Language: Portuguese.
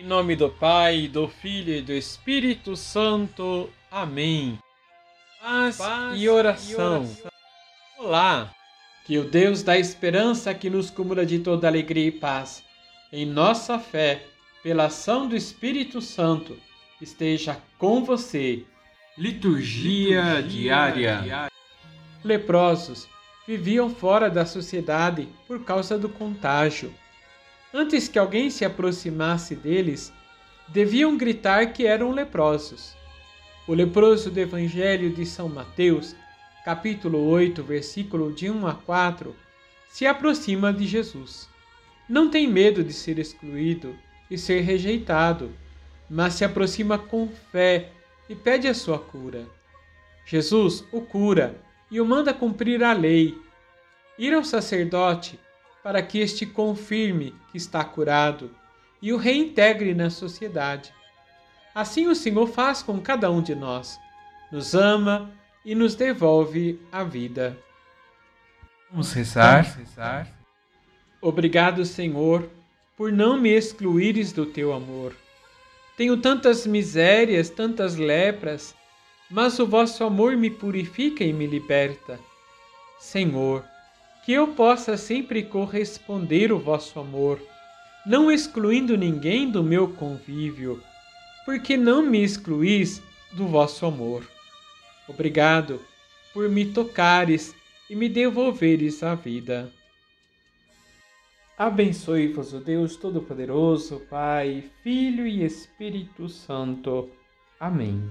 Em nome do Pai, do Filho e do Espírito Santo. Amém. Paz, Paz e, oração. e, oração. Olá! Que o Deus da esperança que nos cumula de toda alegria e paz, em nossa fé, pela ação do Espírito Santo, esteja com você. Liturgia, Liturgia diária. diária. Leprosos viviam fora da sociedade por causa do contágio. Antes que alguém se aproximasse deles, deviam gritar que eram leprosos. O leproso do Evangelho de São Mateus, capítulo 8, versículo de 1 a 4, se aproxima de Jesus. Não tem medo de ser excluído e ser rejeitado, mas se aproxima com fé e pede a sua cura. Jesus o cura e o manda cumprir a lei, ir ao sacerdote para que este confirme que está curado e o reintegre na sociedade. Assim o Senhor faz com cada um de nós, nos ama e nos devolve a vida. Vamos rezar. Vamos rezar. Obrigado, Senhor, por não me excluires do teu amor. Tenho tantas misérias, tantas lepras, mas o vosso amor me purifica e me liberta. Senhor, que eu possa sempre corresponder o vosso amor, não excluindo ninguém do meu convívio, porque não me excluís do vosso amor. Obrigado por me tocares e me devolveres a vida. Abençoe-vos o Deus Todo-Poderoso, Pai, Filho e Espírito Santo. Amém.